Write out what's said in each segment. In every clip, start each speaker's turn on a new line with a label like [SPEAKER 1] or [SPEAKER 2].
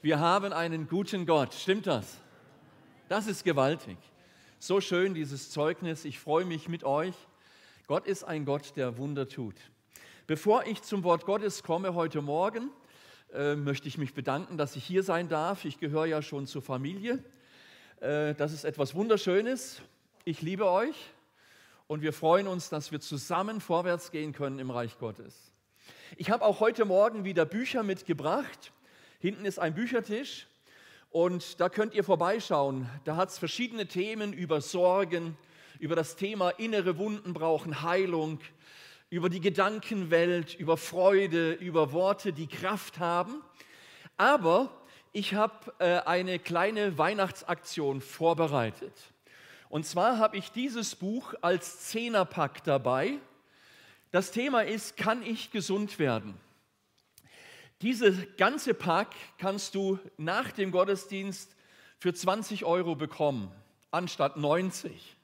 [SPEAKER 1] Wir haben einen guten Gott. Stimmt das? Das ist gewaltig. So schön dieses Zeugnis. Ich freue mich mit euch. Gott ist ein Gott, der Wunder tut. Bevor ich zum Wort Gottes komme heute Morgen, äh, möchte ich mich bedanken, dass ich hier sein darf. Ich gehöre ja schon zur Familie. Äh, das ist etwas Wunderschönes. Ich liebe euch und wir freuen uns, dass wir zusammen vorwärts gehen können im Reich Gottes. Ich habe auch heute Morgen wieder Bücher mitgebracht. Hinten ist ein Büchertisch und da könnt ihr vorbeischauen. Da hat es verschiedene Themen über Sorgen, über das Thema innere Wunden brauchen Heilung, über die Gedankenwelt, über Freude, über Worte, die Kraft haben. Aber ich habe äh, eine kleine Weihnachtsaktion vorbereitet. Und zwar habe ich dieses Buch als Zehnerpack dabei. Das Thema ist, kann ich gesund werden? Diese ganze Pack kannst du nach dem Gottesdienst für 20 Euro bekommen, anstatt 90.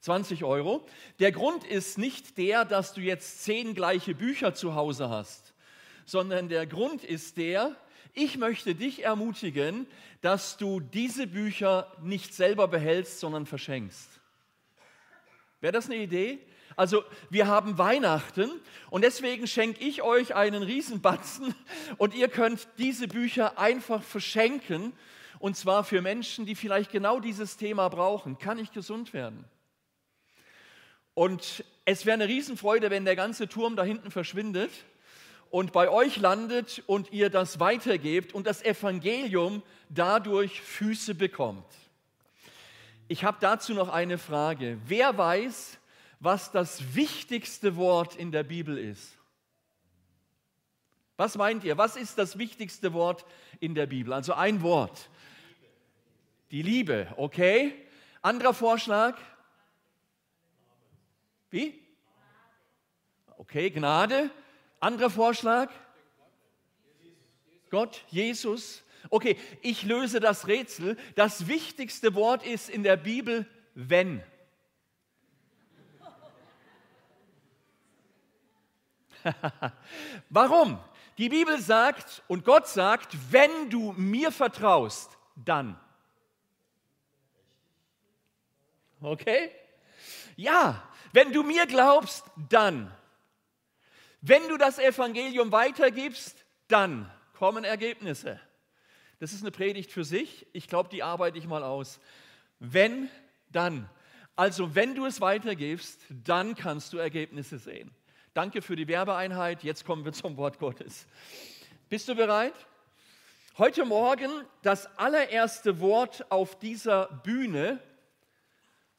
[SPEAKER 1] 20 Euro. Der Grund ist nicht der, dass du jetzt zehn gleiche Bücher zu Hause hast, sondern der Grund ist der, ich möchte dich ermutigen, dass du diese Bücher nicht selber behältst, sondern verschenkst. Wäre das eine Idee? Also wir haben Weihnachten und deswegen schenke ich euch einen Riesenbatzen und ihr könnt diese Bücher einfach verschenken und zwar für Menschen, die vielleicht genau dieses Thema brauchen. Kann ich gesund werden? Und es wäre eine Riesenfreude, wenn der ganze Turm da hinten verschwindet und bei euch landet und ihr das weitergebt und das Evangelium dadurch Füße bekommt. Ich habe dazu noch eine Frage. Wer weiß, was das wichtigste Wort in der Bibel ist? Was meint ihr? Was ist das wichtigste Wort in der Bibel? Also ein Wort. Die Liebe, okay? Anderer Vorschlag? Wie? Okay, Gnade. Anderer Vorschlag? Gott, Jesus. Okay, ich löse das Rätsel. Das wichtigste Wort ist in der Bibel wenn. Warum? Die Bibel sagt und Gott sagt, wenn du mir vertraust, dann. Okay? Ja, wenn du mir glaubst, dann. Wenn du das Evangelium weitergibst, dann kommen Ergebnisse. Das ist eine Predigt für sich. Ich glaube, die arbeite ich mal aus. Wenn, dann. Also wenn du es weitergibst, dann kannst du Ergebnisse sehen. Danke für die Werbeeinheit. Jetzt kommen wir zum Wort Gottes. Bist du bereit? Heute Morgen das allererste Wort auf dieser Bühne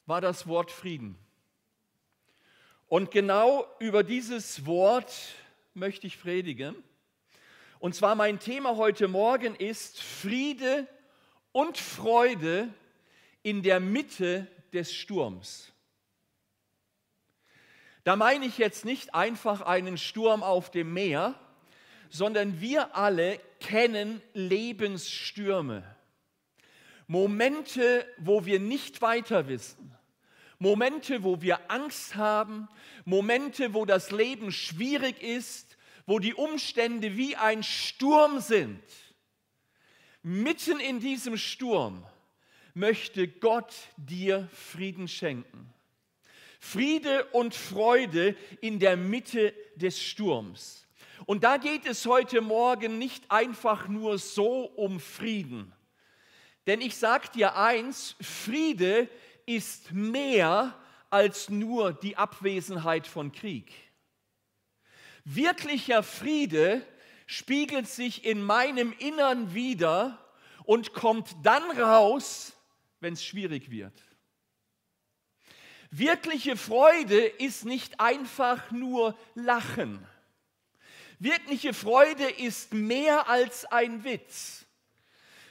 [SPEAKER 1] war das Wort Frieden. Und genau über dieses Wort möchte ich predigen. Und zwar mein Thema heute Morgen ist Friede und Freude in der Mitte des Sturms. Da meine ich jetzt nicht einfach einen Sturm auf dem Meer, sondern wir alle kennen Lebensstürme. Momente, wo wir nicht weiter wissen, Momente, wo wir Angst haben, Momente, wo das Leben schwierig ist, wo die Umstände wie ein Sturm sind. Mitten in diesem Sturm möchte Gott dir Frieden schenken. Friede und Freude in der Mitte des Sturms. Und da geht es heute Morgen nicht einfach nur so um Frieden. Denn ich sage dir eins, Friede ist mehr als nur die Abwesenheit von Krieg. Wirklicher Friede spiegelt sich in meinem Innern wider und kommt dann raus, wenn es schwierig wird. Wirkliche Freude ist nicht einfach nur Lachen. Wirkliche Freude ist mehr als ein Witz.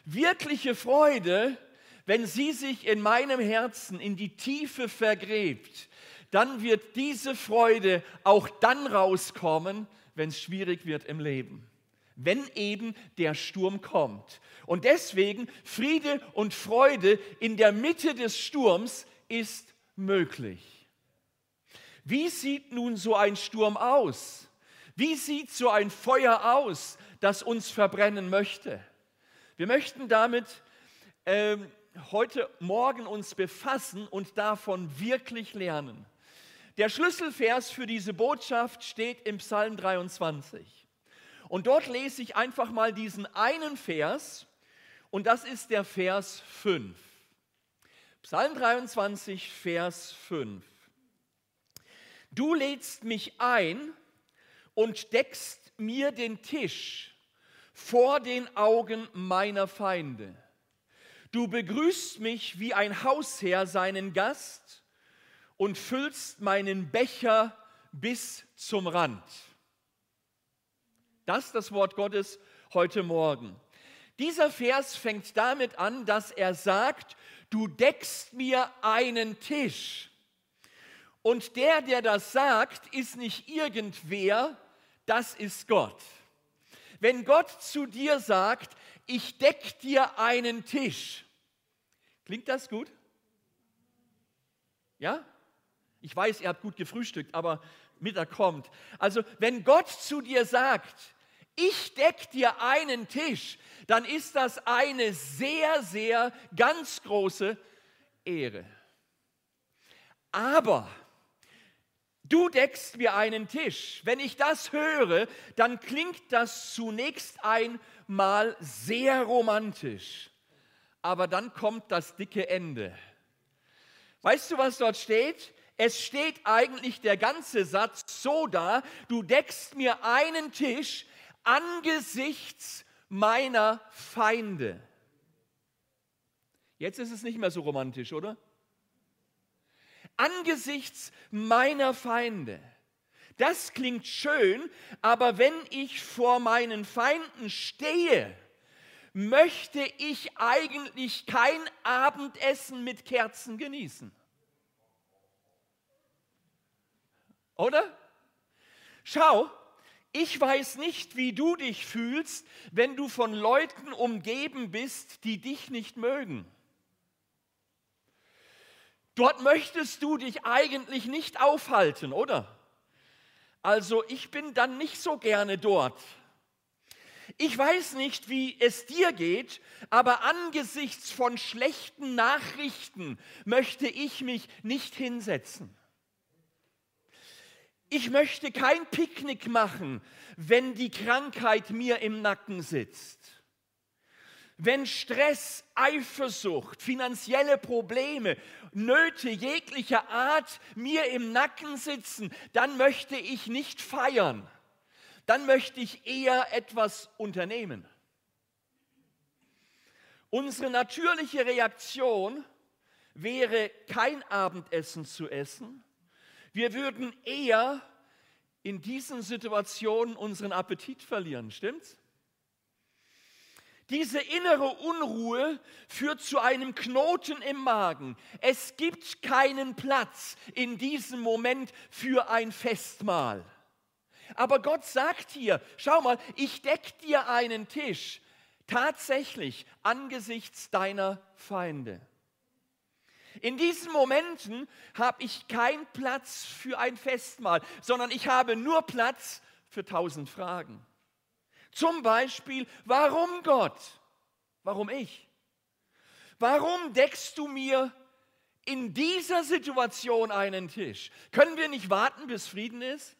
[SPEAKER 1] Wirkliche Freude wenn sie sich in meinem Herzen in die Tiefe vergräbt, dann wird diese Freude auch dann rauskommen, wenn es schwierig wird im Leben. Wenn eben der Sturm kommt. Und deswegen Friede und Freude in der Mitte des Sturms ist möglich. Wie sieht nun so ein Sturm aus? Wie sieht so ein Feuer aus, das uns verbrennen möchte? Wir möchten damit ähm, heute Morgen uns befassen und davon wirklich lernen. Der Schlüsselvers für diese Botschaft steht im Psalm 23. Und dort lese ich einfach mal diesen einen Vers und das ist der Vers 5. Psalm 23, Vers 5. Du lädst mich ein und deckst mir den Tisch vor den Augen meiner Feinde. Du begrüßt mich wie ein Hausherr seinen Gast und füllst meinen Becher bis zum Rand. Das ist das Wort Gottes heute Morgen. Dieser Vers fängt damit an, dass er sagt, du deckst mir einen Tisch. Und der, der das sagt, ist nicht irgendwer, das ist Gott. Wenn Gott zu dir sagt, ich deck dir einen Tisch, klingt das gut? Ja? Ich weiß, ihr habt gut gefrühstückt, aber Mittag kommt. Also, wenn Gott zu dir sagt, ich deck dir einen Tisch, dann ist das eine sehr, sehr ganz große Ehre. Aber du deckst mir einen Tisch. Wenn ich das höre, dann klingt das zunächst einmal sehr romantisch. Aber dann kommt das dicke Ende. Weißt du, was dort steht? Es steht eigentlich der ganze Satz so da, du deckst mir einen Tisch, angesichts meiner Feinde. Jetzt ist es nicht mehr so romantisch, oder? Angesichts meiner Feinde. Das klingt schön, aber wenn ich vor meinen Feinden stehe, möchte ich eigentlich kein Abendessen mit Kerzen genießen. Oder? Schau, ich weiß nicht, wie du dich fühlst, wenn du von Leuten umgeben bist, die dich nicht mögen. Dort möchtest du dich eigentlich nicht aufhalten, oder? Also ich bin dann nicht so gerne dort. Ich weiß nicht, wie es dir geht, aber angesichts von schlechten Nachrichten möchte ich mich nicht hinsetzen. Ich möchte kein Picknick machen, wenn die Krankheit mir im Nacken sitzt. Wenn Stress, Eifersucht, finanzielle Probleme, Nöte jeglicher Art mir im Nacken sitzen, dann möchte ich nicht feiern. Dann möchte ich eher etwas unternehmen. Unsere natürliche Reaktion wäre kein Abendessen zu essen, wir würden eher in diesen Situationen unseren Appetit verlieren, stimmt's? Diese innere Unruhe führt zu einem Knoten im Magen. Es gibt keinen Platz in diesem Moment für ein Festmahl. Aber Gott sagt hier, schau mal, ich deck dir einen Tisch, tatsächlich angesichts deiner Feinde. In diesen Momenten habe ich keinen Platz für ein Festmahl, sondern ich habe nur Platz für tausend Fragen. Zum Beispiel, warum Gott? Warum ich? Warum deckst du mir in dieser Situation einen Tisch? Können wir nicht warten, bis Frieden ist?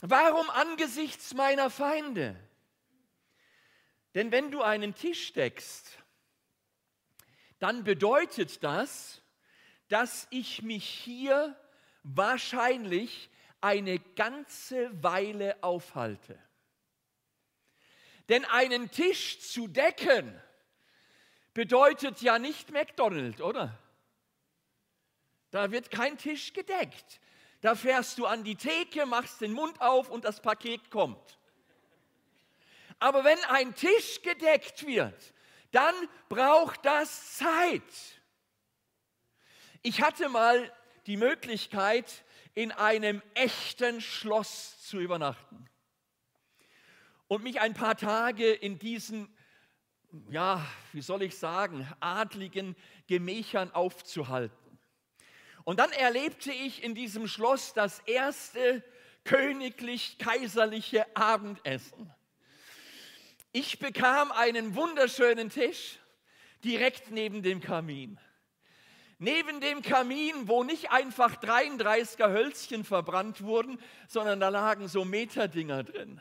[SPEAKER 1] Warum angesichts meiner Feinde? Denn wenn du einen Tisch deckst, dann bedeutet das, dass ich mich hier wahrscheinlich eine ganze Weile aufhalte. Denn einen Tisch zu decken bedeutet ja nicht McDonald's, oder? Da wird kein Tisch gedeckt. Da fährst du an die Theke, machst den Mund auf und das Paket kommt. Aber wenn ein Tisch gedeckt wird, dann braucht das Zeit. Ich hatte mal die Möglichkeit, in einem echten Schloss zu übernachten und mich ein paar Tage in diesen, ja, wie soll ich sagen, adligen Gemächern aufzuhalten. Und dann erlebte ich in diesem Schloss das erste königlich-kaiserliche Abendessen. Ich bekam einen wunderschönen Tisch direkt neben dem Kamin. Neben dem Kamin, wo nicht einfach 33er Hölzchen verbrannt wurden, sondern da lagen so Meterdinger drin.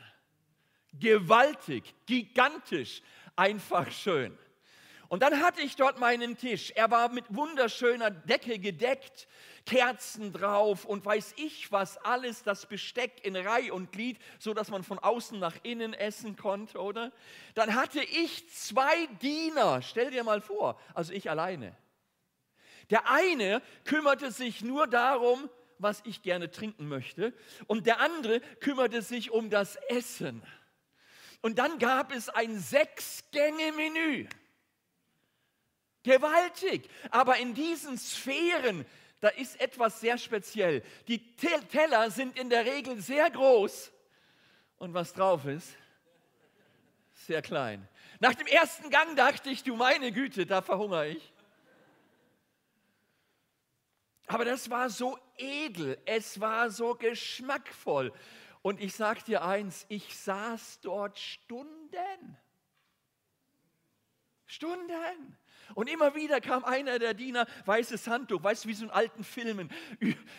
[SPEAKER 1] Gewaltig, gigantisch, einfach schön. Und dann hatte ich dort meinen Tisch. Er war mit wunderschöner Decke gedeckt, Kerzen drauf und weiß ich was alles, das Besteck in Reih und Glied, so dass man von außen nach innen essen konnte, oder? Dann hatte ich zwei Diener. Stell dir mal vor, also ich alleine. Der eine kümmerte sich nur darum, was ich gerne trinken möchte, und der andere kümmerte sich um das Essen. Und dann gab es ein Sechs-Gänge-Menü. Gewaltig. Aber in diesen Sphären, da ist etwas sehr speziell. Die Teller sind in der Regel sehr groß. Und was drauf ist, sehr klein. Nach dem ersten Gang dachte ich, du meine Güte, da verhungere ich. Aber das war so edel, es war so geschmackvoll. Und ich sage dir eins, ich saß dort Stunden. Stunden. Und immer wieder kam einer der Diener, weißes Handtuch, weißt du, wie so in alten Filmen,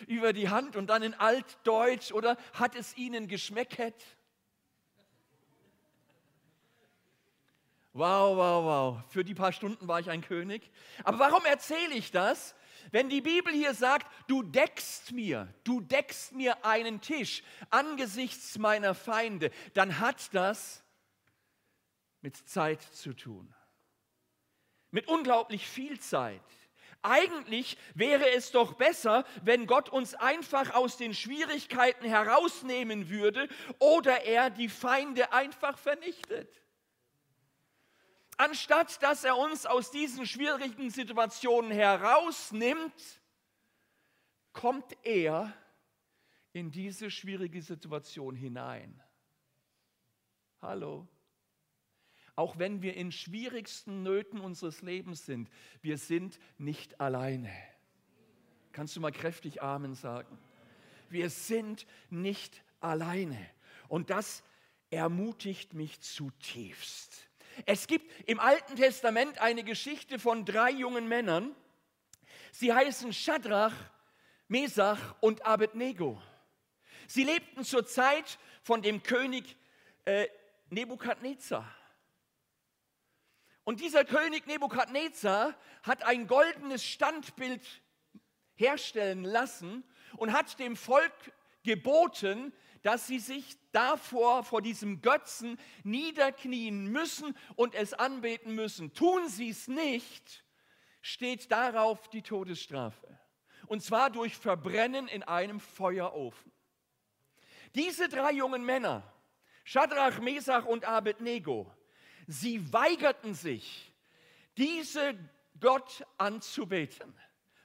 [SPEAKER 1] über die Hand und dann in Altdeutsch oder hat es ihnen geschmecket? Wow, wow, wow. Für die paar Stunden war ich ein König. Aber warum erzähle ich das? Wenn die Bibel hier sagt, du deckst mir, du deckst mir einen Tisch angesichts meiner Feinde, dann hat das mit Zeit zu tun. Mit unglaublich viel Zeit. Eigentlich wäre es doch besser, wenn Gott uns einfach aus den Schwierigkeiten herausnehmen würde oder er die Feinde einfach vernichtet anstatt dass er uns aus diesen schwierigen Situationen herausnimmt, kommt er in diese schwierige Situation hinein. Hallo. Auch wenn wir in schwierigsten Nöten unseres Lebens sind, wir sind nicht alleine. Kannst du mal kräftig Amen sagen? Wir sind nicht alleine. Und das ermutigt mich zutiefst. Es gibt im Alten Testament eine Geschichte von drei jungen Männern. Sie heißen Shadrach, Mesach und Abednego. Sie lebten zur Zeit von dem König äh, Nebukadnezar. Und dieser König Nebukadnezar hat ein goldenes Standbild herstellen lassen und hat dem Volk geboten, dass sie sich davor, vor diesem Götzen niederknien müssen und es anbeten müssen. Tun sie es nicht, steht darauf die Todesstrafe. Und zwar durch Verbrennen in einem Feuerofen. Diese drei jungen Männer, Shadrach, Mesach und Abednego, sie weigerten sich, diese Gott anzubeten.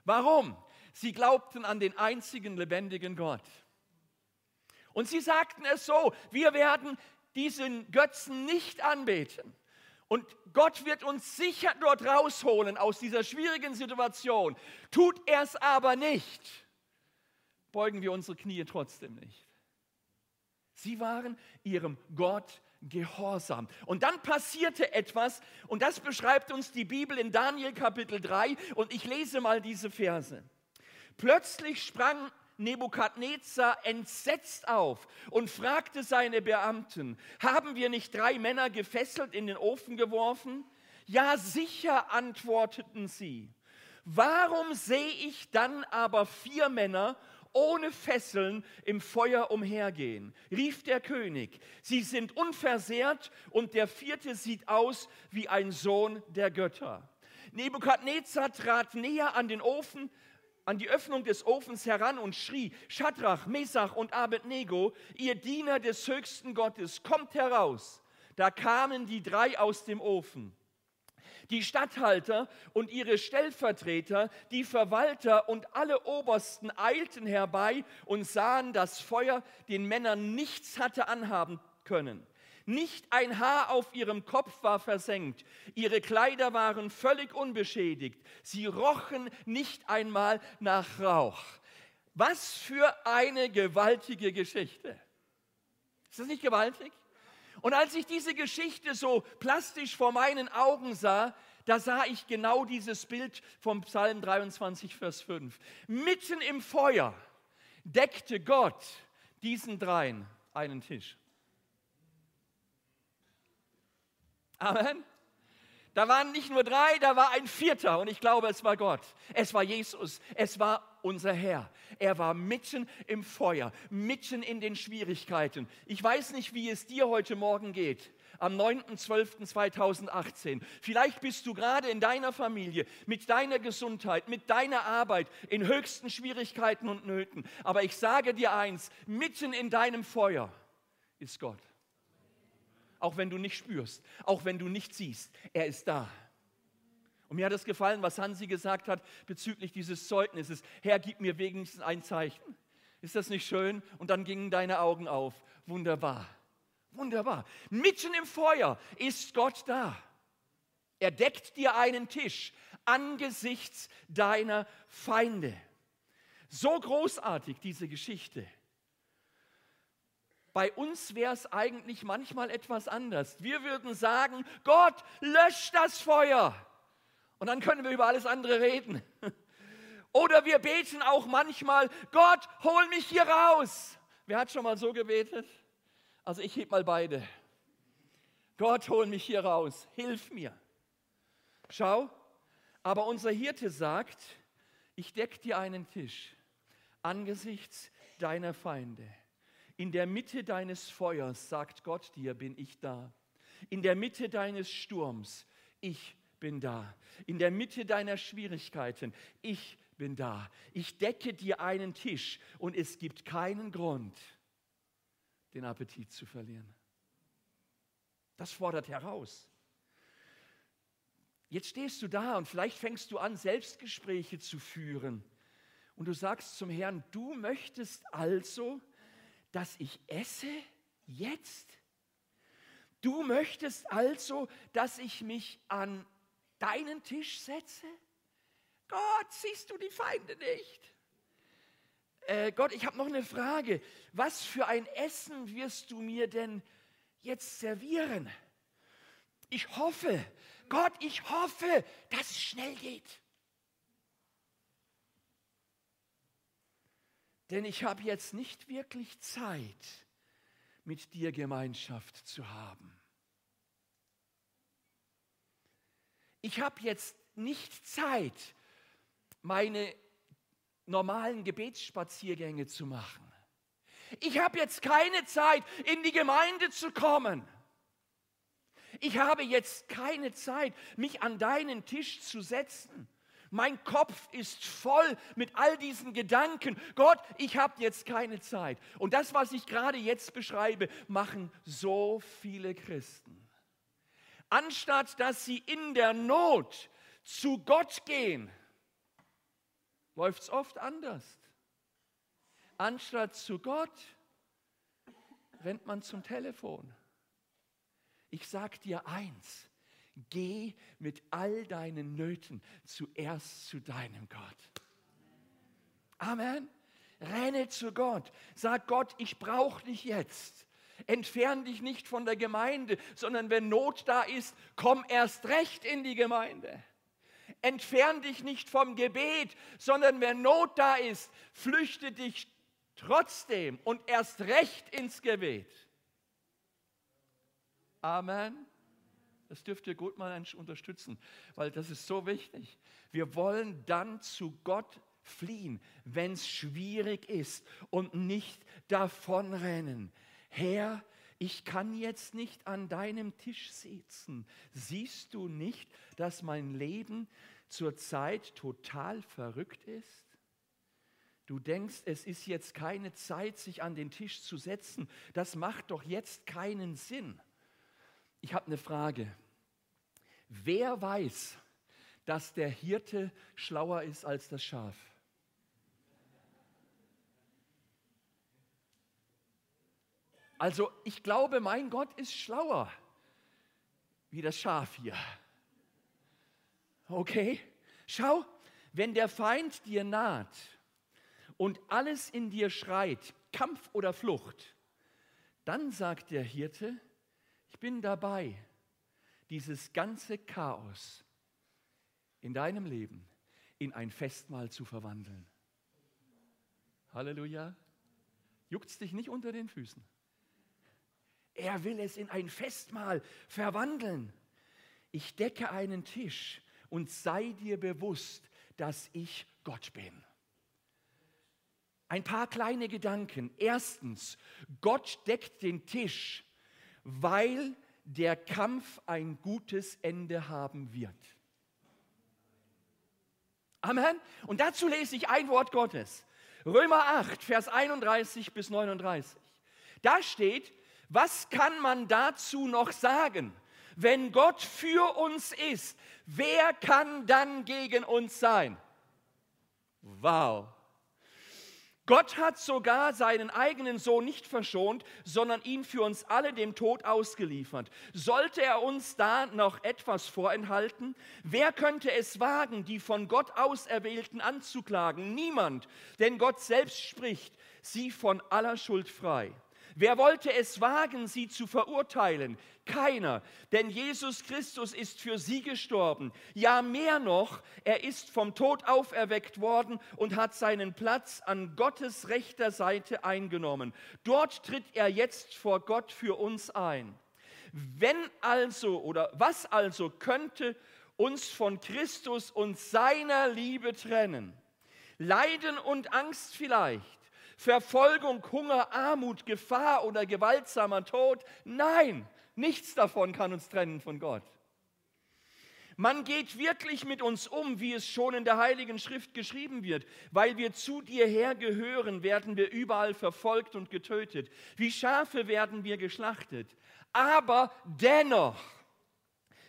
[SPEAKER 1] Warum? Sie glaubten an den einzigen lebendigen Gott. Und sie sagten es so, wir werden diesen Götzen nicht anbeten. Und Gott wird uns sicher dort rausholen aus dieser schwierigen Situation. Tut er es aber nicht, beugen wir unsere Knie trotzdem nicht. Sie waren ihrem Gott gehorsam. Und dann passierte etwas, und das beschreibt uns die Bibel in Daniel Kapitel 3, und ich lese mal diese Verse. Plötzlich sprang Nebukadnezar entsetzt auf und fragte seine Beamten, haben wir nicht drei Männer gefesselt in den Ofen geworfen? Ja, sicher, antworteten sie. Warum sehe ich dann aber vier Männer ohne Fesseln im Feuer umhergehen, rief der König. Sie sind unversehrt und der vierte sieht aus wie ein Sohn der Götter. Nebukadnezar trat näher an den Ofen, an die Öffnung des Ofens heran und schrie, Schadrach, Mesach und Abednego, ihr Diener des höchsten Gottes, kommt heraus. Da kamen die drei aus dem Ofen. Die Statthalter und ihre Stellvertreter, die Verwalter und alle Obersten eilten herbei und sahen, dass Feuer den Männern nichts hatte anhaben können. Nicht ein Haar auf ihrem Kopf war versenkt. Ihre Kleider waren völlig unbeschädigt. Sie rochen nicht einmal nach Rauch. Was für eine gewaltige Geschichte. Ist das nicht gewaltig? Und als ich diese Geschichte so plastisch vor meinen Augen sah, da sah ich genau dieses Bild vom Psalm 23, Vers 5. Mitten im Feuer deckte Gott diesen dreien einen Tisch. Amen. Da waren nicht nur drei, da war ein vierter und ich glaube, es war Gott. Es war Jesus, es war unser Herr. Er war mitten im Feuer, mitten in den Schwierigkeiten. Ich weiß nicht, wie es dir heute Morgen geht, am 9.12.2018. Vielleicht bist du gerade in deiner Familie, mit deiner Gesundheit, mit deiner Arbeit in höchsten Schwierigkeiten und Nöten. Aber ich sage dir eins, mitten in deinem Feuer ist Gott auch wenn du nicht spürst, auch wenn du nicht siehst. Er ist da. Und mir hat es gefallen, was Hansi gesagt hat bezüglich dieses Zeugnisses. Herr, gib mir wenigstens ein Zeichen. Ist das nicht schön? Und dann gingen deine Augen auf. Wunderbar. Wunderbar. Mitten im Feuer ist Gott da. Er deckt dir einen Tisch angesichts deiner Feinde. So großartig diese Geschichte. Bei uns wäre es eigentlich manchmal etwas anders. Wir würden sagen, Gott, lösch das Feuer. Und dann können wir über alles andere reden. Oder wir beten auch manchmal, Gott, hol mich hier raus. Wer hat schon mal so gebetet? Also ich heb mal beide. Gott, hol mich hier raus, hilf mir. Schau, aber unser Hirte sagt, ich deck dir einen Tisch angesichts deiner Feinde. In der Mitte deines Feuers, sagt Gott dir, bin ich da. In der Mitte deines Sturms, ich bin da. In der Mitte deiner Schwierigkeiten, ich bin da. Ich decke dir einen Tisch und es gibt keinen Grund, den Appetit zu verlieren. Das fordert heraus. Jetzt stehst du da und vielleicht fängst du an, Selbstgespräche zu führen. Und du sagst zum Herrn, du möchtest also, dass ich esse jetzt? Du möchtest also, dass ich mich an deinen Tisch setze? Gott, siehst du die Feinde nicht? Äh, Gott, ich habe noch eine Frage. Was für ein Essen wirst du mir denn jetzt servieren? Ich hoffe, Gott, ich hoffe, dass es schnell geht. Denn ich habe jetzt nicht wirklich Zeit, mit dir Gemeinschaft zu haben. Ich habe jetzt nicht Zeit, meine normalen Gebetsspaziergänge zu machen. Ich habe jetzt keine Zeit, in die Gemeinde zu kommen. Ich habe jetzt keine Zeit, mich an deinen Tisch zu setzen. Mein Kopf ist voll mit all diesen Gedanken. Gott, ich habe jetzt keine Zeit. Und das, was ich gerade jetzt beschreibe, machen so viele Christen. Anstatt dass sie in der Not zu Gott gehen, läuft es oft anders. Anstatt zu Gott rennt man zum Telefon. Ich sage dir eins, Geh mit all deinen Nöten zuerst zu deinem Gott. Amen. Renne zu Gott. Sag Gott, ich brauche dich jetzt. Entfern dich nicht von der Gemeinde, sondern wenn Not da ist, komm erst recht in die Gemeinde. Entfern dich nicht vom Gebet, sondern wenn Not da ist, flüchte dich trotzdem und erst recht ins Gebet. Amen. Das dürft ihr gut mal unterstützen, weil das ist so wichtig. Wir wollen dann zu Gott fliehen, wenn es schwierig ist und nicht davonrennen. Herr, ich kann jetzt nicht an deinem Tisch sitzen. Siehst du nicht, dass mein Leben zurzeit total verrückt ist? Du denkst, es ist jetzt keine Zeit, sich an den Tisch zu setzen. Das macht doch jetzt keinen Sinn. Ich habe eine Frage. Wer weiß, dass der Hirte schlauer ist als das Schaf? Also ich glaube, mein Gott ist schlauer wie das Schaf hier. Okay? Schau, wenn der Feind dir naht und alles in dir schreit, Kampf oder Flucht, dann sagt der Hirte, Ich bin dabei, dieses ganze Chaos in deinem Leben in ein Festmahl zu verwandeln. Halleluja. Juckt es dich nicht unter den Füßen? Er will es in ein Festmahl verwandeln. Ich decke einen Tisch und sei dir bewusst, dass ich Gott bin. Ein paar kleine Gedanken. Erstens, Gott deckt den Tisch, weil der Kampf ein gutes Ende haben wird. Amen. Und dazu lese ich ein Wort Gottes. Römer 8, Vers 31 bis 39. Da steht, was kann man dazu noch sagen? Wenn Gott für uns ist, wer kann dann gegen uns sein? Wow. Gott hat sogar seinen eigenen Sohn nicht verschont, sondern ihn für uns alle dem Tod ausgeliefert. Sollte er uns da noch etwas vorenthalten? Wer könnte es wagen, die von Gott Auserwählten anzuklagen? Niemand, denn Gott selbst spricht sie von aller Schuld frei. Wer wollte es wagen, sie zu verurteilen? Keiner, denn Jesus Christus ist für sie gestorben. Ja, mehr noch, er ist vom Tod auferweckt worden und hat seinen Platz an Gottes rechter Seite eingenommen. Dort tritt er jetzt vor Gott für uns ein. Wenn also oder was also könnte uns von Christus und seiner Liebe trennen? Leiden und Angst vielleicht? Verfolgung, Hunger, Armut, Gefahr oder gewaltsamer Tod. Nein, nichts davon kann uns trennen von Gott. Man geht wirklich mit uns um, wie es schon in der Heiligen Schrift geschrieben wird. Weil wir zu dir hergehören, werden wir überall verfolgt und getötet. Wie Schafe werden wir geschlachtet. Aber dennoch,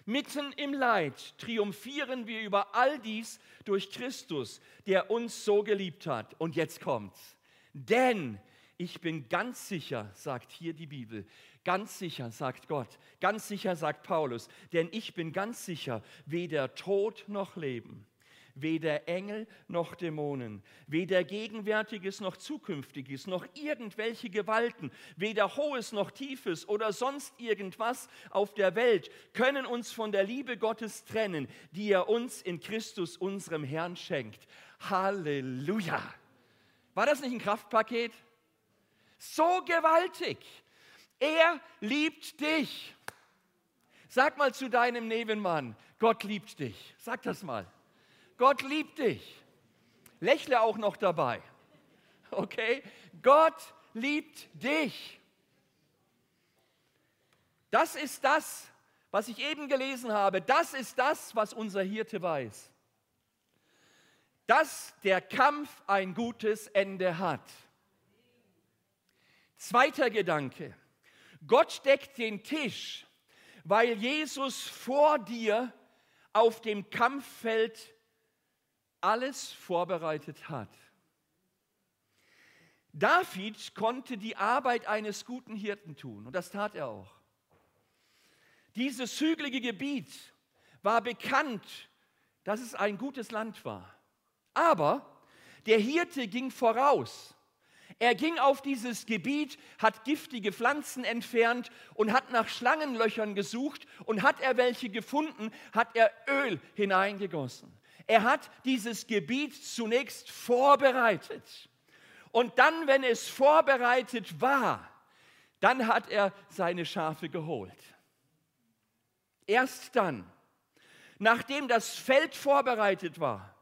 [SPEAKER 1] mitten im Leid, triumphieren wir über all dies durch Christus, der uns so geliebt hat. Und jetzt kommt's. Denn ich bin ganz sicher, sagt hier die Bibel, ganz sicher, sagt Gott, ganz sicher, sagt Paulus, denn ich bin ganz sicher, weder Tod noch Leben, weder Engel noch Dämonen, weder Gegenwärtiges noch Zukünftiges, noch irgendwelche Gewalten, weder Hohes noch Tiefes oder sonst irgendwas auf der Welt können uns von der Liebe Gottes trennen, die er uns in Christus, unserem Herrn, schenkt. Halleluja! War das nicht ein Kraftpaket? So gewaltig. Er liebt dich. Sag mal zu deinem Nebenmann, Gott liebt dich. Sag das mal. Gott liebt dich. Lächle auch noch dabei. Okay? Gott liebt dich. Das ist das, was ich eben gelesen habe. Das ist das, was unser Hirte weiß dass der Kampf ein gutes Ende hat. Zweiter Gedanke. Gott deckt den Tisch, weil Jesus vor dir auf dem Kampffeld alles vorbereitet hat. David konnte die Arbeit eines guten Hirten tun und das tat er auch. Dieses hügelige Gebiet war bekannt, dass es ein gutes Land war. Aber der Hirte ging voraus. Er ging auf dieses Gebiet, hat giftige Pflanzen entfernt und hat nach Schlangenlöchern gesucht und hat er welche gefunden, hat er Öl hineingegossen. Er hat dieses Gebiet zunächst vorbereitet. Und dann, wenn es vorbereitet war, dann hat er seine Schafe geholt. Erst dann, nachdem das Feld vorbereitet war,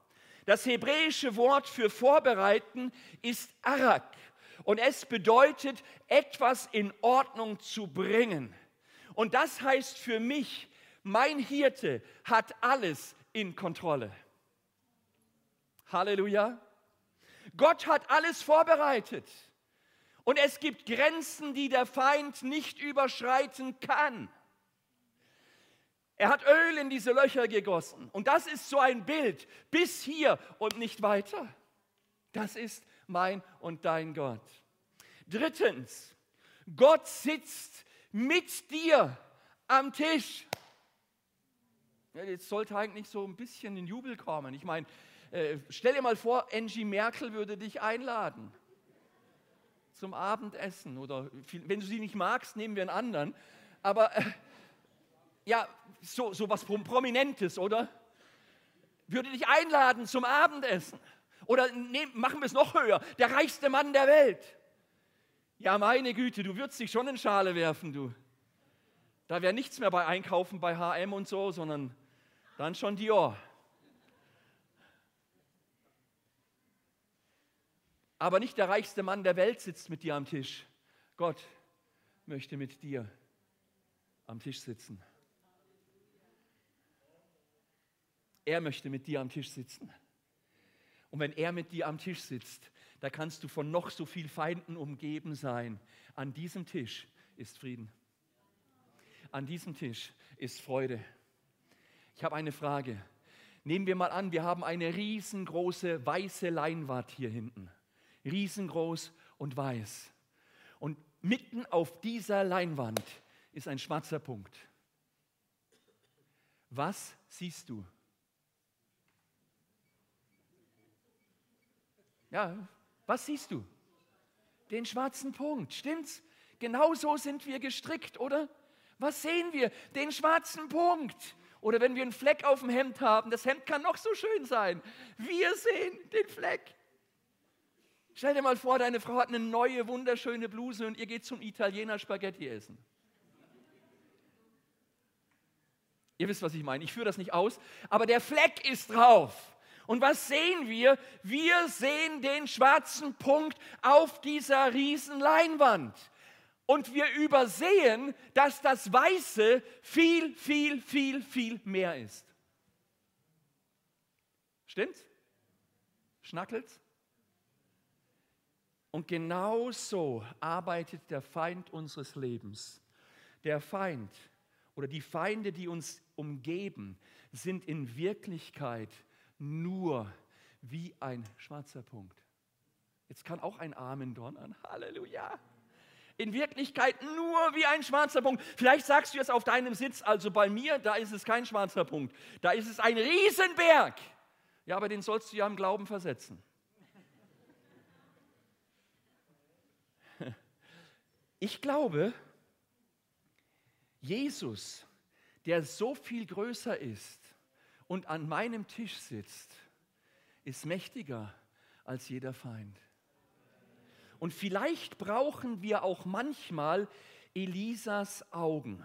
[SPEAKER 1] das hebräische Wort für vorbereiten ist Arak und es bedeutet etwas in Ordnung zu bringen. Und das heißt für mich, mein Hirte hat alles in Kontrolle. Halleluja. Gott hat alles vorbereitet. Und es gibt Grenzen, die der Feind nicht überschreiten kann. Er hat Öl in diese Löcher gegossen. Und das ist so ein Bild bis hier und nicht weiter. Das ist mein und dein Gott. Drittens, Gott sitzt mit dir am Tisch. Ja, jetzt sollte eigentlich so ein bisschen in Jubel kommen. Ich meine, äh, stell dir mal vor, Angie Merkel würde dich einladen zum Abendessen oder wenn du sie nicht magst, nehmen wir einen anderen. aber äh, ja, so, so was Prominentes, oder? Würde dich einladen zum Abendessen. Oder nehm, machen wir es noch höher, der reichste Mann der Welt. Ja, meine Güte, du würdest dich schon in Schale werfen, du. Da wäre nichts mehr bei Einkaufen bei HM und so, sondern dann schon Dior. Aber nicht der reichste Mann der Welt sitzt mit dir am Tisch. Gott möchte mit dir am Tisch sitzen. Er möchte mit dir am Tisch sitzen. Und wenn er mit dir am Tisch sitzt, da kannst du von noch so viel Feinden umgeben sein. An diesem Tisch ist Frieden. An diesem Tisch ist Freude. Ich habe eine Frage. Nehmen wir mal an, wir haben eine riesengroße weiße Leinwand hier hinten. Riesengroß und weiß. Und mitten auf dieser Leinwand ist ein schwarzer Punkt. Was siehst du? Ja, was siehst du? Den schwarzen Punkt, stimmt's? Genau so sind wir gestrickt, oder? Was sehen wir? Den schwarzen Punkt. Oder wenn wir einen Fleck auf dem Hemd haben, das Hemd kann noch so schön sein. Wir sehen den Fleck. Stell dir mal vor, deine Frau hat eine neue, wunderschöne Bluse und ihr geht zum Italiener Spaghetti essen. Ihr wisst, was ich meine. Ich führe das nicht aus, aber der Fleck ist drauf. Und was sehen wir? Wir sehen den schwarzen Punkt auf dieser riesen Leinwand. Und wir übersehen, dass das Weiße viel, viel, viel, viel mehr ist. Stimmt's? Schnackelt's? Und genau so arbeitet der Feind unseres Lebens. Der Feind oder die Feinde, die uns umgeben, sind in Wirklichkeit nur wie ein schwarzer Punkt. Jetzt kann auch ein Amen donnern. Halleluja. In Wirklichkeit nur wie ein schwarzer Punkt. Vielleicht sagst du jetzt auf deinem Sitz, also bei mir, da ist es kein schwarzer Punkt. Da ist es ein Riesenberg. Ja, aber den sollst du ja im Glauben versetzen. Ich glaube, Jesus, der so viel größer ist und an meinem Tisch sitzt, ist mächtiger als jeder Feind. Und vielleicht brauchen wir auch manchmal Elisas Augen.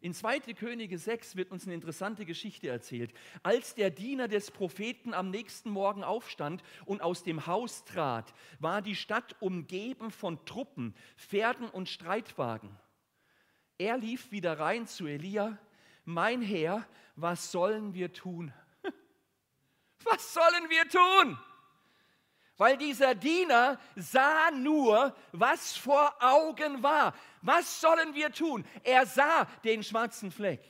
[SPEAKER 1] In 2. Könige 6 wird uns eine interessante Geschichte erzählt. Als der Diener des Propheten am nächsten Morgen aufstand und aus dem Haus trat, war die Stadt umgeben von Truppen, Pferden und Streitwagen. Er lief wieder rein zu Elia mein Herr, was sollen wir tun? Was sollen wir tun? Weil dieser Diener sah nur, was vor Augen war. Was sollen wir tun? Er sah den schwarzen Fleck.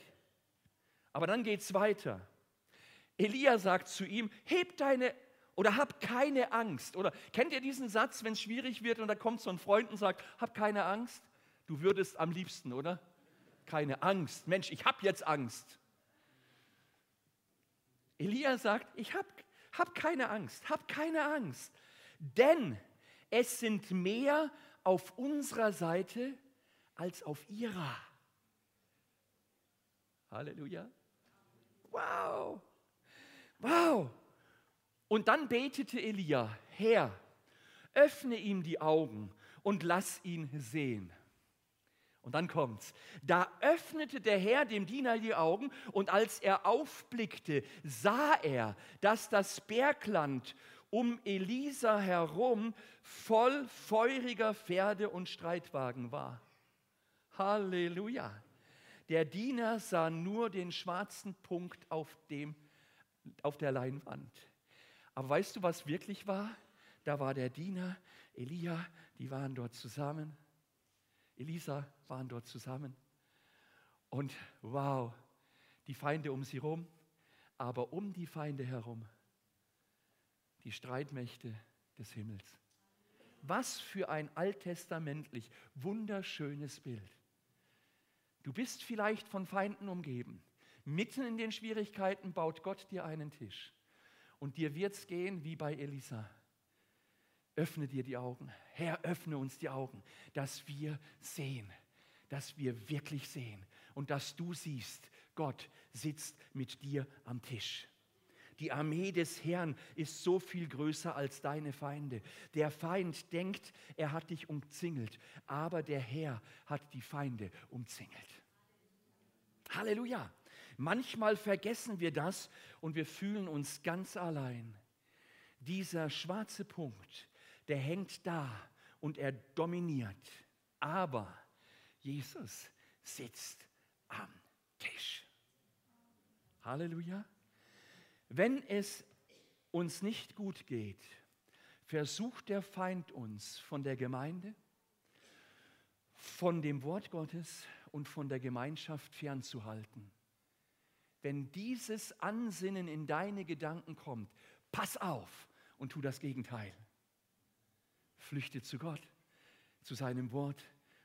[SPEAKER 1] Aber dann geht es weiter. Elia sagt zu ihm, heb deine oder hab keine Angst. Oder kennt ihr diesen Satz, wenn es schwierig wird und da kommt so ein Freund und sagt, hab keine Angst? Du würdest am liebsten, oder? Keine Angst. Mensch, ich habe jetzt Angst. Elia sagt, ich habe hab keine Angst, hab keine Angst, denn es sind mehr auf unserer Seite als auf ihrer. Halleluja. Wow. Wow. Und dann betete Elia, Herr, öffne ihm die Augen und lass ihn sehen. Und dann kommt's. Da öffnete der Herr dem Diener die Augen und als er aufblickte, sah er, dass das Bergland um Elisa herum voll feuriger Pferde und Streitwagen war. Halleluja. Der Diener sah nur den schwarzen Punkt auf, dem, auf der Leinwand. Aber weißt du, was wirklich war? Da war der Diener, Elia, die waren dort zusammen. Elisa waren dort zusammen. Und wow, die Feinde um sie herum, aber um die Feinde herum die Streitmächte des Himmels. Was für ein alttestamentlich wunderschönes Bild. Du bist vielleicht von Feinden umgeben. Mitten in den Schwierigkeiten baut Gott dir einen Tisch. Und dir wird es gehen wie bei Elisa. Öffne dir die Augen. Herr, öffne uns die Augen, dass wir sehen dass wir wirklich sehen und dass du siehst, Gott sitzt mit dir am Tisch. Die Armee des Herrn ist so viel größer als deine Feinde. Der Feind denkt, er hat dich umzingelt, aber der Herr hat die Feinde umzingelt. Halleluja. Manchmal vergessen wir das und wir fühlen uns ganz allein. Dieser schwarze Punkt, der hängt da und er dominiert. Aber Jesus sitzt am Tisch. Halleluja. Wenn es uns nicht gut geht, versucht der Feind uns von der Gemeinde, von dem Wort Gottes und von der Gemeinschaft fernzuhalten. Wenn dieses Ansinnen in deine Gedanken kommt, pass auf und tu das Gegenteil. Flüchte zu Gott, zu seinem Wort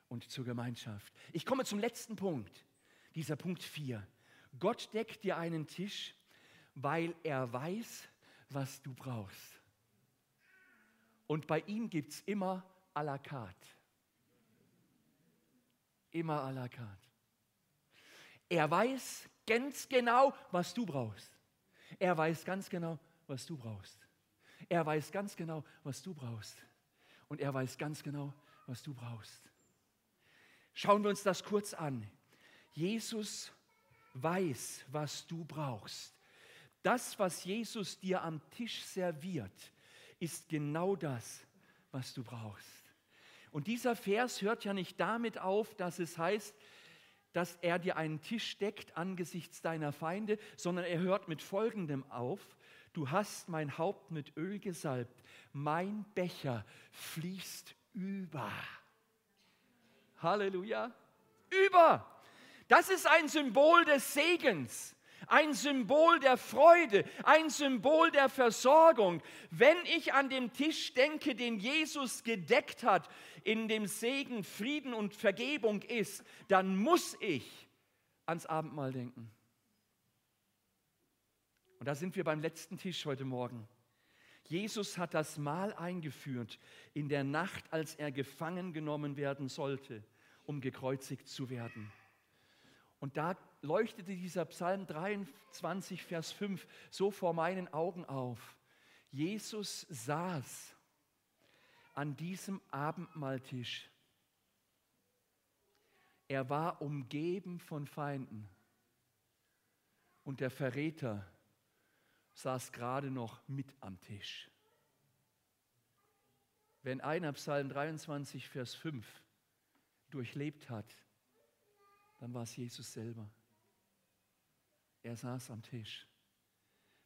[SPEAKER 1] und zur Gemeinschaft. Ich komme zum letzten Punkt, dieser Punkt 4. Gott deckt dir einen Tisch weil er weiß, was du brauchst. Und bei ihm gibt es immer à la carte. Immer à la carte. Er weiß ganz genau, was du brauchst. Er weiß ganz genau, was du brauchst. Er weiß ganz genau, was du brauchst. Und er weiß ganz genau, was du brauchst. Schauen wir uns das kurz an. Jesus weiß, was du brauchst. Das, was Jesus dir am Tisch serviert, ist genau das, was du brauchst. Und dieser Vers hört ja nicht damit auf, dass es heißt, dass er dir einen Tisch deckt angesichts deiner Feinde, sondern er hört mit folgendem auf. Du hast mein Haupt mit Öl gesalbt, mein Becher fließt über. Halleluja. Über. Das ist ein Symbol des Segens ein Symbol der Freude, ein Symbol der Versorgung. Wenn ich an den Tisch denke, den Jesus gedeckt hat, in dem Segen, Frieden und Vergebung ist, dann muss ich ans Abendmahl denken. Und da sind wir beim letzten Tisch heute Morgen. Jesus hat das Mahl eingeführt in der Nacht, als er gefangen genommen werden sollte, um gekreuzigt zu werden. Und da leuchtete dieser Psalm 23, Vers 5 so vor meinen Augen auf. Jesus saß an diesem Abendmahltisch. Er war umgeben von Feinden. Und der Verräter saß gerade noch mit am Tisch. Wenn einer Psalm 23, Vers 5 durchlebt hat, dann war es Jesus selber. Er saß am Tisch.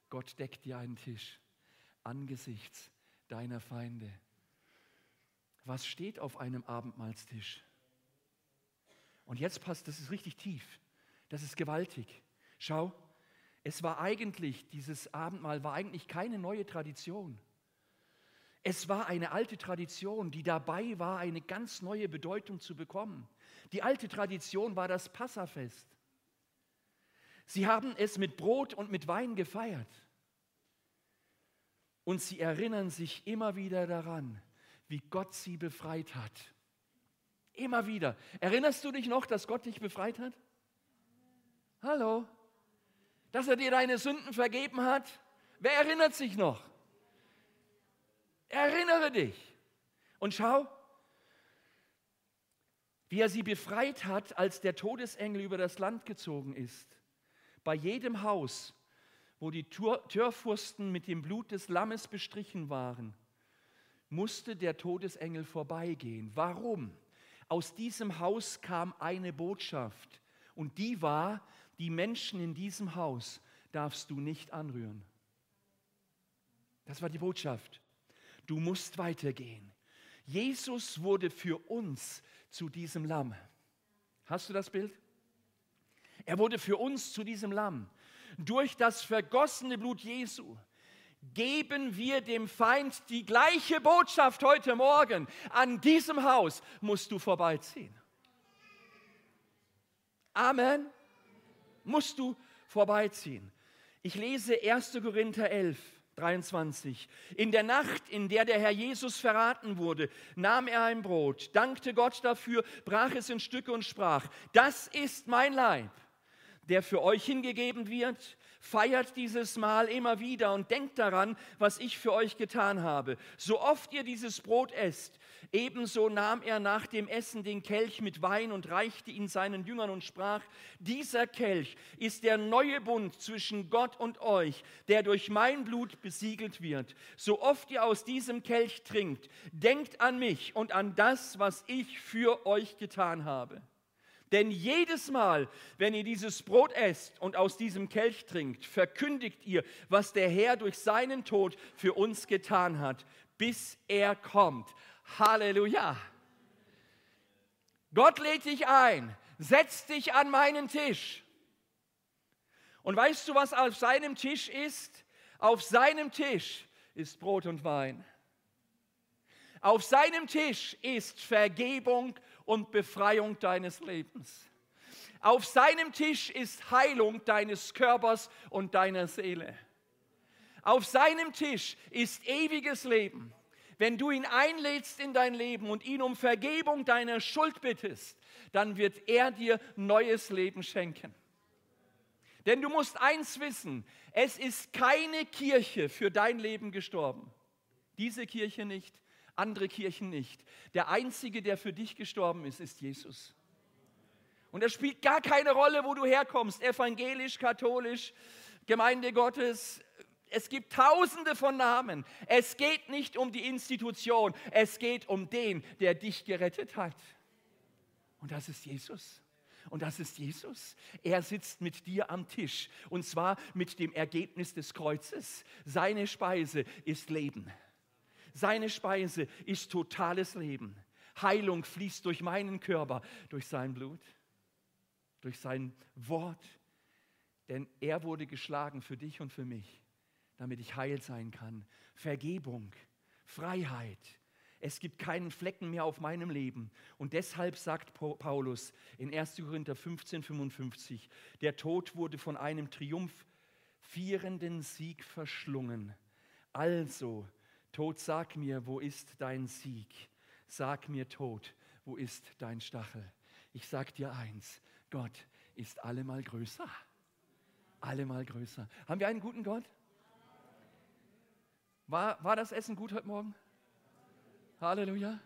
[SPEAKER 1] Gott deckt dir einen Tisch angesichts deiner Feinde. Was steht auf einem Abendmahlstisch? Und jetzt passt, das ist richtig tief. Das ist gewaltig. Schau, es war eigentlich, dieses Abendmahl war eigentlich keine neue Tradition. Es war eine alte Tradition, die dabei war, eine ganz neue Bedeutung zu bekommen. Die alte Tradition war das Passafest. Sie haben es mit Brot und mit Wein gefeiert. Und sie erinnern sich immer wieder daran, wie Gott sie befreit hat. Immer wieder. Erinnerst du dich noch, dass Gott dich befreit hat? Hallo? Dass er dir deine Sünden vergeben hat? Wer erinnert sich noch? Erinnere dich. Und schau, wie er sie befreit hat, als der Todesengel über das Land gezogen ist. Bei jedem Haus, wo die Türpfosten mit dem Blut des Lammes bestrichen waren, musste der Todesengel vorbeigehen. Warum? Aus diesem Haus kam eine Botschaft und die war, die Menschen in diesem Haus darfst du nicht anrühren. Das war die Botschaft. Du musst weitergehen. Jesus wurde für uns zu diesem Lamm. Hast du das Bild? Er wurde für uns zu diesem Lamm. Durch das vergossene Blut Jesu geben wir dem Feind die gleiche Botschaft heute Morgen. An diesem Haus musst du vorbeiziehen. Amen. Musst du vorbeiziehen. Ich lese 1. Korinther 11, 23. In der Nacht, in der der Herr Jesus verraten wurde, nahm er ein Brot, dankte Gott dafür, brach es in Stücke und sprach, das ist mein Leib, der für euch hingegeben wird. Feiert dieses Mal immer wieder und denkt daran, was ich für euch getan habe. So oft ihr dieses Brot esst, ebenso nahm er nach dem Essen den Kelch mit Wein und reichte ihn seinen Jüngern und sprach, dieser Kelch ist der neue Bund zwischen Gott und euch, der durch mein Blut besiegelt wird. So oft ihr aus diesem Kelch trinkt, denkt an mich und an das, was ich für euch getan habe. Denn jedes Mal, wenn ihr dieses Brot esst und aus diesem Kelch trinkt, verkündigt ihr, was der Herr durch seinen Tod für uns getan hat, bis er kommt. Halleluja. Gott lädt dich ein, setz dich an meinen Tisch. Und weißt du, was auf seinem Tisch ist? Auf seinem Tisch ist Brot und Wein. Auf seinem Tisch ist Vergebung und Befreiung deines Lebens. Auf seinem Tisch ist Heilung deines Körpers und deiner Seele. Auf seinem Tisch ist ewiges Leben. Wenn du ihn einlädst in dein Leben und ihn um Vergebung deiner Schuld bittest, dann wird er dir neues Leben schenken. Denn du musst eins wissen, es ist keine Kirche für dein Leben gestorben. Diese Kirche nicht, andere Kirchen nicht. Der Einzige, der für dich gestorben ist, ist Jesus. Und es spielt gar keine Rolle, wo du herkommst, evangelisch, katholisch, Gemeinde Gottes. Es gibt tausende von Namen. Es geht nicht um die Institution, es geht um den, der dich gerettet hat. Und das ist Jesus. Und das ist Jesus. Er sitzt mit dir am Tisch. Und zwar mit dem Ergebnis des Kreuzes. Seine Speise ist Leben. Seine Speise ist totales Leben. Heilung fließt durch meinen Körper, durch sein Blut, durch sein Wort. Denn er wurde geschlagen für dich und für mich, damit ich heil sein kann. Vergebung, Freiheit. Es gibt keinen Flecken mehr auf meinem Leben. Und deshalb sagt Paulus in 1. Korinther 15, 55, der Tod wurde von einem triumphierenden Sieg verschlungen. Also Tod, sag mir, wo ist dein Sieg? Sag mir, Tod, wo ist dein Stachel? Ich sag dir eins, Gott ist allemal größer. Allemal größer. Haben wir einen guten Gott? War, war das Essen gut heute Morgen? Halleluja.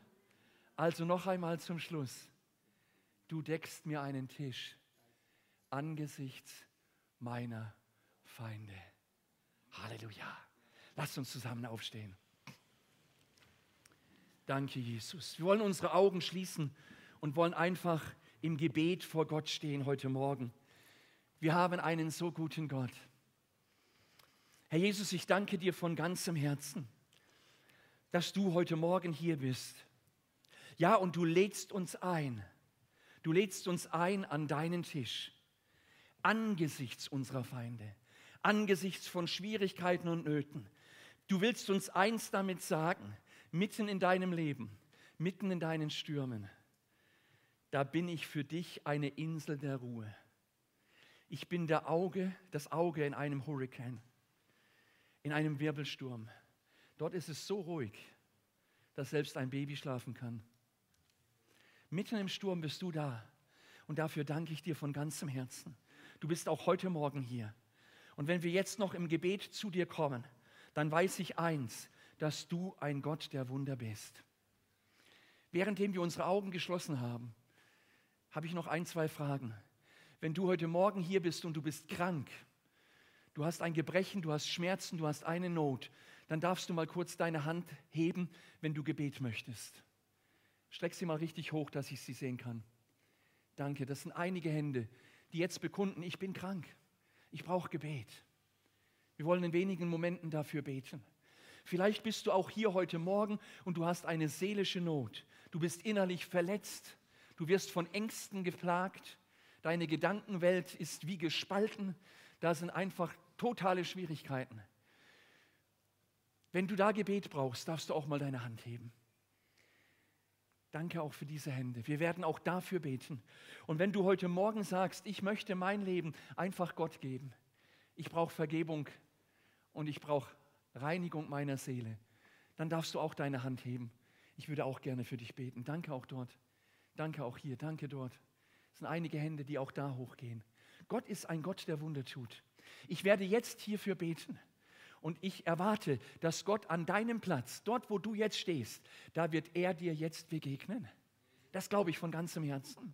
[SPEAKER 1] Also noch einmal zum Schluss. Du deckst mir einen Tisch angesichts meiner Feinde. Halleluja. Lasst uns zusammen aufstehen. Danke, Jesus. Wir wollen unsere Augen schließen und wollen einfach im Gebet vor Gott stehen heute Morgen. Wir haben einen so guten Gott. Herr Jesus, ich danke dir von ganzem Herzen, dass du heute Morgen hier bist. Ja, und du lädst uns ein. Du lädst uns ein an deinen Tisch, angesichts unserer Feinde, angesichts von Schwierigkeiten und Nöten. Du willst uns eins damit sagen, mitten in deinem Leben, mitten in deinen Stürmen, da bin ich für dich eine Insel der Ruhe. Ich bin der Auge, das Auge in einem Hurrikan, in einem Wirbelsturm. Dort ist es so ruhig, dass selbst ein Baby schlafen kann. Mitten im Sturm bist du da. Und dafür danke ich dir von ganzem Herzen. Du bist auch heute Morgen hier. Und wenn wir jetzt noch im Gebet zu dir kommen, dann weiß ich eins, dass du ein Gott der Wunder bist. Währenddem wir unsere Augen geschlossen haben, habe ich noch ein, zwei Fragen. Wenn du heute Morgen hier bist und du bist krank, du hast ein Gebrechen, du hast Schmerzen, du hast eine Not, dann darfst du mal kurz deine Hand heben, wenn du Gebet möchtest. Streck sie mal richtig hoch, dass ich sie sehen kann. Danke, das sind einige Hände, die jetzt bekunden, ich bin krank, ich brauche Gebet. Wir wollen in wenigen Momenten dafür beten. Vielleicht bist du auch hier heute Morgen und du hast eine seelische Not. Du bist innerlich verletzt. Du wirst von Ängsten geplagt. Deine Gedankenwelt ist wie gespalten. Da sind einfach totale Schwierigkeiten. Wenn du da Gebet brauchst, darfst du auch mal deine Hand heben. Danke auch für diese Hände. Wir werden auch dafür beten. Und wenn du heute Morgen sagst, ich möchte mein Leben einfach Gott geben, ich brauche Vergebung und ich brauche Reinigung meiner Seele, dann darfst du auch deine Hand heben. Ich würde auch gerne für dich beten. Danke auch dort. Danke auch hier. Danke dort. Es sind einige Hände, die auch da hochgehen. Gott ist ein Gott, der Wunder tut. Ich werde jetzt hierfür beten. Und ich erwarte, dass Gott an deinem Platz, dort wo du jetzt stehst, da wird er dir jetzt begegnen. Das glaube ich von ganzem Herzen.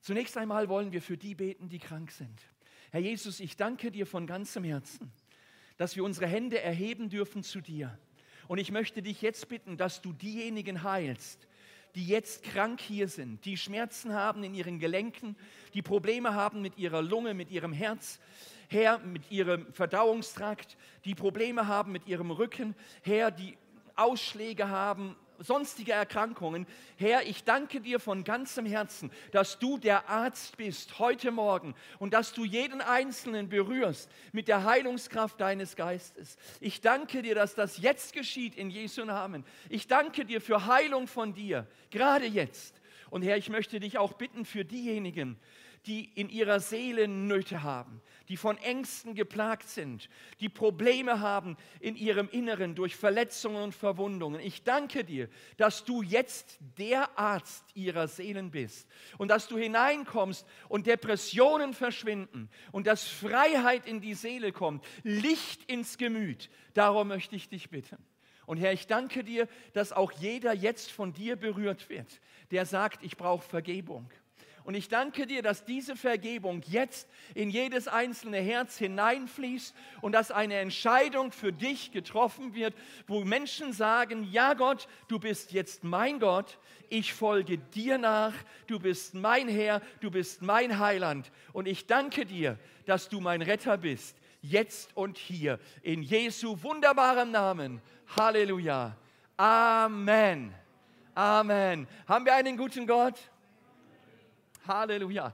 [SPEAKER 1] Zunächst einmal wollen wir für die beten, die krank sind. Herr Jesus, ich danke dir von ganzem Herzen, dass wir unsere Hände erheben dürfen zu dir. Und ich möchte dich jetzt bitten, dass du diejenigen heilst, die jetzt krank hier sind, die Schmerzen haben in ihren Gelenken, die Probleme haben mit ihrer Lunge, mit ihrem Herz, Herr, mit ihrem Verdauungstrakt, die Probleme haben mit ihrem Rücken, Herr, die Ausschläge haben sonstige Erkrankungen. Herr, ich danke dir von ganzem Herzen, dass du der Arzt bist heute Morgen und dass du jeden Einzelnen berührst mit der Heilungskraft deines Geistes. Ich danke dir, dass das jetzt geschieht in Jesu Namen. Ich danke dir für Heilung von dir, gerade jetzt. Und Herr, ich möchte dich auch bitten für diejenigen, die in ihrer Seele Nöte haben, die von Ängsten geplagt sind, die Probleme haben in ihrem Inneren durch Verletzungen und Verwundungen. Ich danke dir, dass du jetzt der Arzt ihrer Seelen bist und dass du hineinkommst und Depressionen verschwinden und dass Freiheit in die Seele kommt, Licht ins Gemüt. Darum möchte ich dich bitten. Und Herr, ich danke dir, dass auch jeder jetzt von dir berührt wird, der sagt, ich brauche Vergebung. Und ich danke dir, dass diese Vergebung jetzt in jedes einzelne Herz hineinfließt und dass eine Entscheidung für dich getroffen wird, wo Menschen sagen, ja Gott, du bist jetzt mein Gott, ich folge dir nach, du bist mein Herr, du bist mein Heiland. Und ich danke dir, dass du mein Retter bist, jetzt und hier, in Jesu wunderbarem Namen. Halleluja. Amen. Amen. Haben wir einen guten Gott? Halleluja.